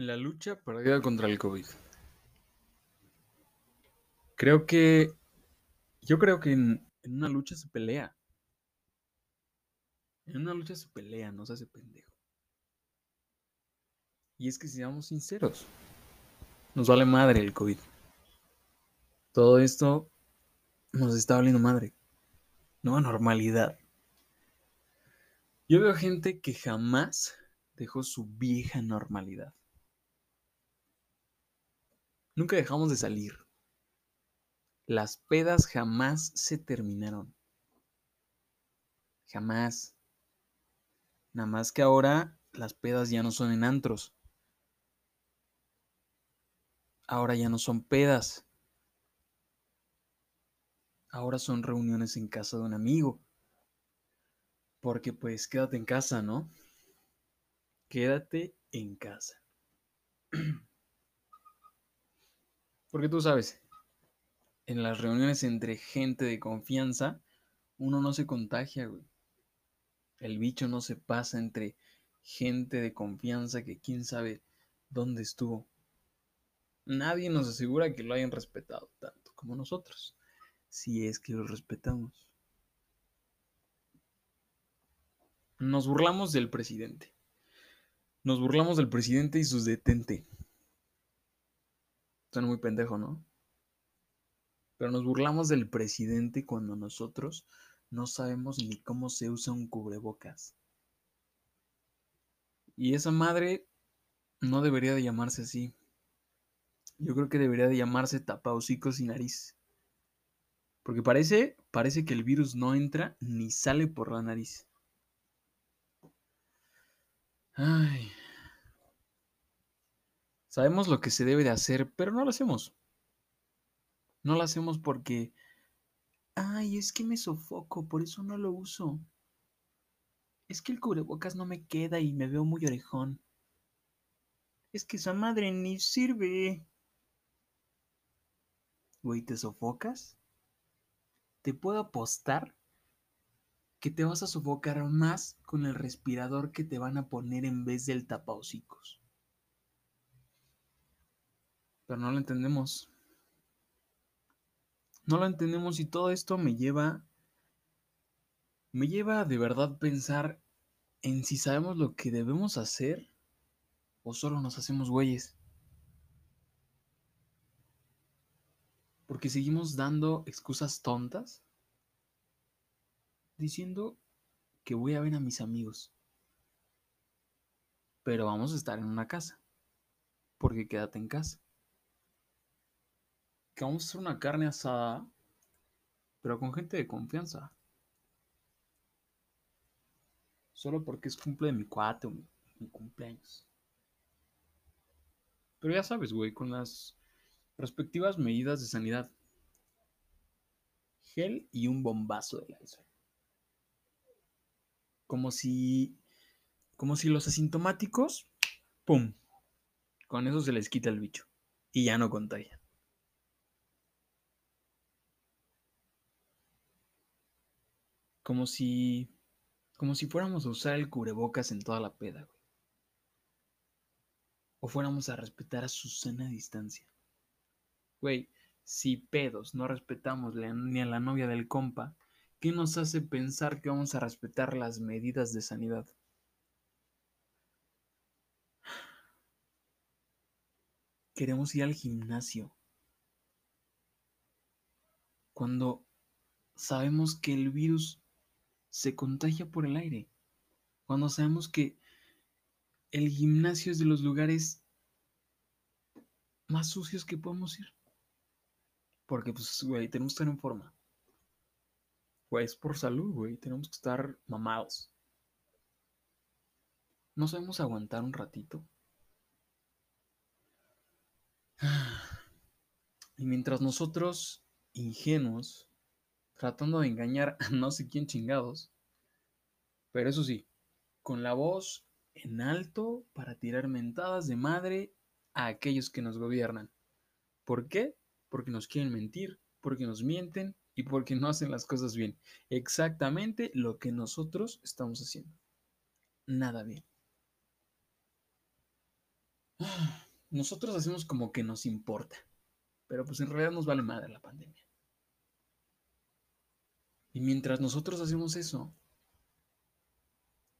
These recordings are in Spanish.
La lucha perdida contra el COVID. Creo que. Yo creo que en, una lucha se pelea. En una lucha se pelea, no se hace pendejo. Y es que seamos sinceros. Nos vale madre el COVID. Todo esto nos está valiendo madre. Nueva normalidad. Yo veo gente que jamás dejó su vieja normalidad. Nunca dejamos de salir. Las pedas jamás se terminaron. Jamás. Nada más que ahora las pedas ya no son en antros. Ahora ya no son pedas. Ahora son reuniones en casa de un amigo. Porque pues quédate en casa, ¿no? Quédate en casa. Porque tú sabes, en las reuniones entre gente de confianza, uno no se contagia, güey. El bicho no se pasa entre gente de confianza que quién sabe dónde estuvo. Nadie nos asegura que lo hayan respetado tanto como nosotros, si es que lo respetamos. Nos burlamos del presidente. Nos burlamos del presidente y sus detente. Suena muy pendejo, ¿no? Pero nos burlamos del presidente cuando nosotros no sabemos ni cómo se usa un cubrebocas. Y esa madre no debería de llamarse así. Yo creo que debería de llamarse tapahocicos y nariz. Porque parece, parece que el virus no entra ni sale por la nariz. Ay. Sabemos lo que se debe de hacer, pero no lo hacemos. No lo hacemos porque, ay, es que me sofoco, por eso no lo uso. Es que el cubrebocas no me queda y me veo muy orejón. Es que esa madre ni sirve. Güey, ¿te sofocas? Te puedo apostar que te vas a sofocar más con el respirador que te van a poner en vez del tapahocicos pero no lo entendemos. No lo entendemos y todo esto me lleva, me lleva de verdad pensar en si sabemos lo que debemos hacer o solo nos hacemos güeyes. Porque seguimos dando excusas tontas, diciendo que voy a ver a mis amigos, pero vamos a estar en una casa, porque quédate en casa que vamos a hacer una carne asada, pero con gente de confianza. Solo porque es cumple de mi cuate o mi, cumpleaños. Pero ya sabes, güey, con las respectivas medidas de sanidad. Gel y un bombazo de lanza. Como si. Como si los asintomáticos. ¡Pum! Con eso se les quita el bicho. Y ya no contagia. Como si. Como si fuéramos a usar el cubrebocas en toda la peda, güey. O fuéramos a respetar a su sana distancia. Güey, si pedos no respetamos ni a la novia del compa, ¿qué nos hace pensar que vamos a respetar las medidas de sanidad? Queremos ir al gimnasio. Cuando sabemos que el virus se contagia por el aire. Cuando sabemos que el gimnasio es de los lugares más sucios que podemos ir. Porque, pues, güey, tenemos que estar en forma. Güey, es por salud, güey. Tenemos que estar mamados. ¿No sabemos aguantar un ratito? Y mientras nosotros, ingenuos, tratando de engañar a no sé quién chingados. Pero eso sí, con la voz en alto para tirar mentadas de madre a aquellos que nos gobiernan. ¿Por qué? Porque nos quieren mentir, porque nos mienten y porque no hacen las cosas bien. Exactamente lo que nosotros estamos haciendo. Nada bien. nosotros hacemos como que nos importa, pero pues en realidad nos vale madre la pandemia. Y mientras nosotros hacemos eso,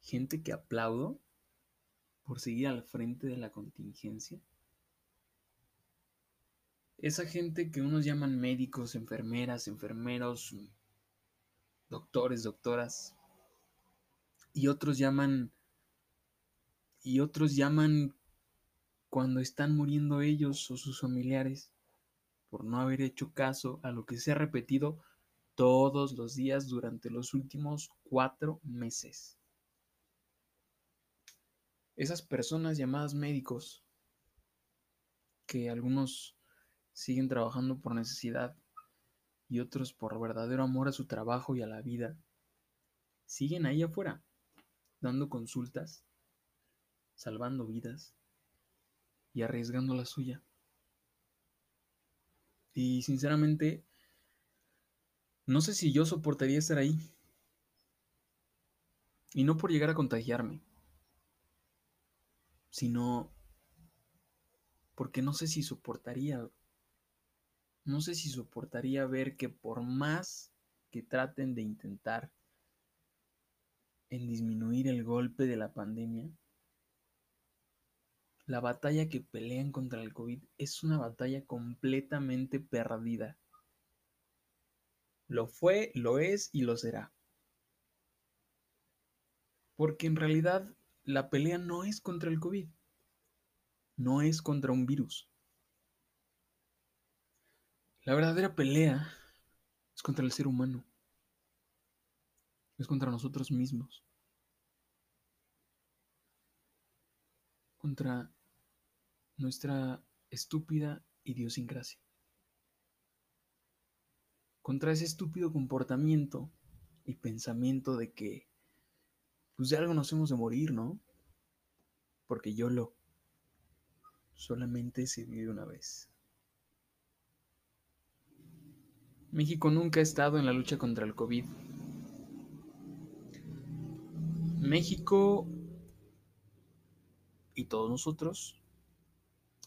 gente que aplaudo por seguir al frente de la contingencia, esa gente que unos llaman médicos, enfermeras, enfermeros, doctores, doctoras, y otros llaman y otros llaman cuando están muriendo ellos o sus familiares por no haber hecho caso a lo que se ha repetido todos los días durante los últimos cuatro meses. Esas personas llamadas médicos, que algunos siguen trabajando por necesidad y otros por verdadero amor a su trabajo y a la vida, siguen ahí afuera, dando consultas, salvando vidas y arriesgando la suya. Y sinceramente, no sé si yo soportaría estar ahí. Y no por llegar a contagiarme, sino porque no sé si soportaría, no sé si soportaría ver que por más que traten de intentar en disminuir el golpe de la pandemia, la batalla que pelean contra el COVID es una batalla completamente perdida. Lo fue, lo es y lo será. Porque en realidad la pelea no es contra el COVID, no es contra un virus. La verdadera pelea es contra el ser humano, es contra nosotros mismos, contra nuestra estúpida idiosincrasia. Contra ese estúpido comportamiento y pensamiento de que, pues de algo nos hemos de morir, ¿no? Porque yo lo solamente se vive una vez. México nunca ha estado en la lucha contra el COVID. México y todos nosotros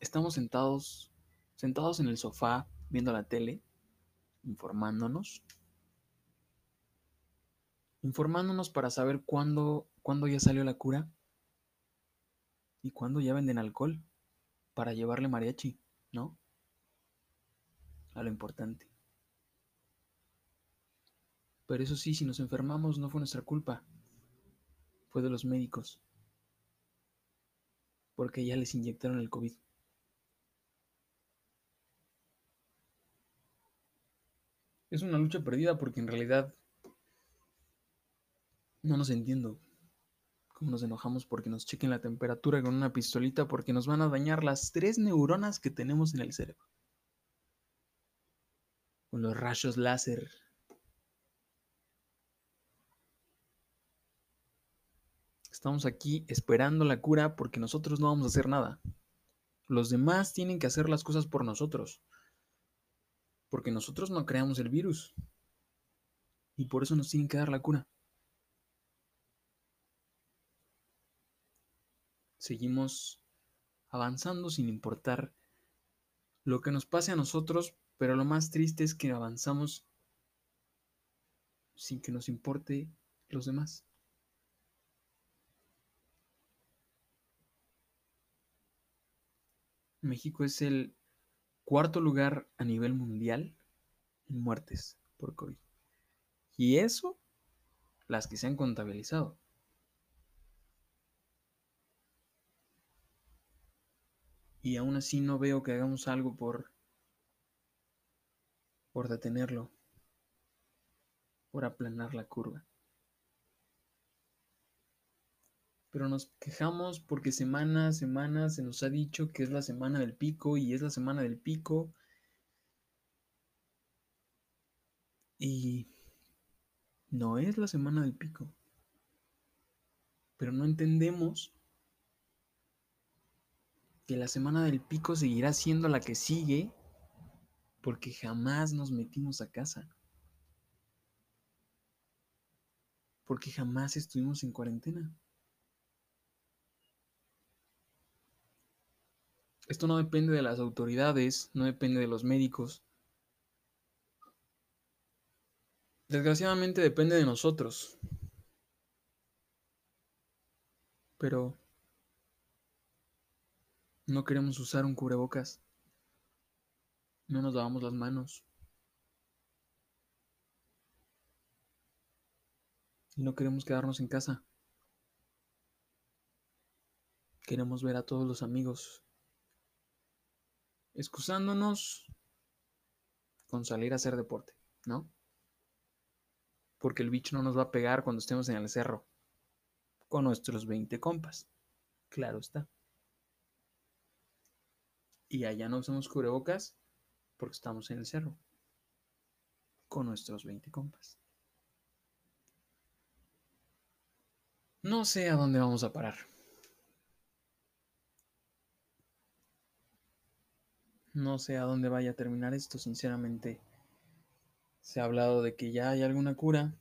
estamos sentados, sentados en el sofá viendo la tele, informándonos, informándonos para saber cuándo, cuándo ya salió la cura y cuándo ya venden alcohol para llevarle mariachi, ¿no? A lo importante. Pero eso sí, si nos enfermamos no fue nuestra culpa, fue de los médicos, porque ya les inyectaron el COVID. Es una lucha perdida porque en realidad no nos entiendo. Cómo nos enojamos porque nos chequen la temperatura con una pistolita porque nos van a dañar las tres neuronas que tenemos en el cerebro. Con los rayos láser. Estamos aquí esperando la cura porque nosotros no vamos a hacer nada. Los demás tienen que hacer las cosas por nosotros porque nosotros no creamos el virus. Y por eso nos tienen que dar la cura. Seguimos avanzando sin importar lo que nos pase a nosotros, pero lo más triste es que avanzamos sin que nos importe los demás. México es el cuarto lugar a nivel mundial en muertes por COVID. Y eso, las que se han contabilizado. Y aún así no veo que hagamos algo por por detenerlo, por aplanar la curva. Pero nos quejamos porque semana a semana se nos ha dicho que es la semana del pico y es la semana del pico. Y no es la semana del pico. Pero no entendemos que la semana del pico seguirá siendo la que sigue porque jamás nos metimos a casa. Porque jamás estuvimos en cuarentena. Esto no depende de las autoridades, no depende de los médicos. Desgraciadamente depende de nosotros. Pero no queremos usar un cubrebocas. No nos lavamos las manos. Y no queremos quedarnos en casa. Queremos ver a todos los amigos. Excusándonos con salir a hacer deporte, ¿no? Porque el bicho no nos va a pegar cuando estemos en el cerro. Con nuestros 20 compas. Claro está. Y allá no usamos cubrebocas porque estamos en el cerro con nuestros 20 compas. No sé a dónde vamos a parar. No sé a dónde vaya a terminar esto, sinceramente. Se ha hablado de que ya hay alguna cura,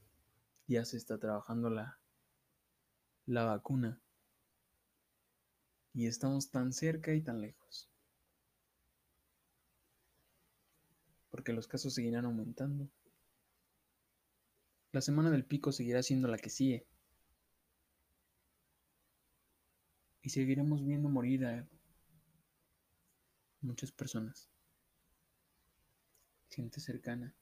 ya se está trabajando la, la vacuna. Y estamos tan cerca y tan lejos. porque los casos seguirán aumentando. La semana del pico seguirá siendo la que sigue. Y seguiremos viendo morir a muchas personas. Gente cercana.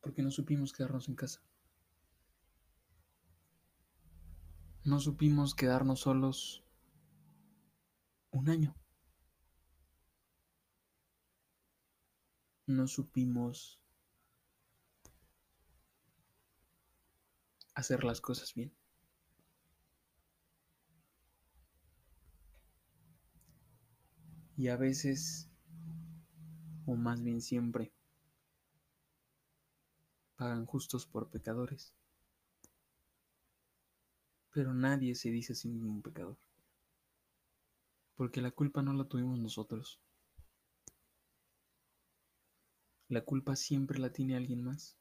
Porque no supimos quedarnos en casa. No supimos quedarnos solos un año. no supimos hacer las cosas bien. Y a veces, o más bien siempre, pagan justos por pecadores. Pero nadie se dice a sí mismo un pecador. Porque la culpa no la tuvimos nosotros. La culpa siempre la tiene alguien más.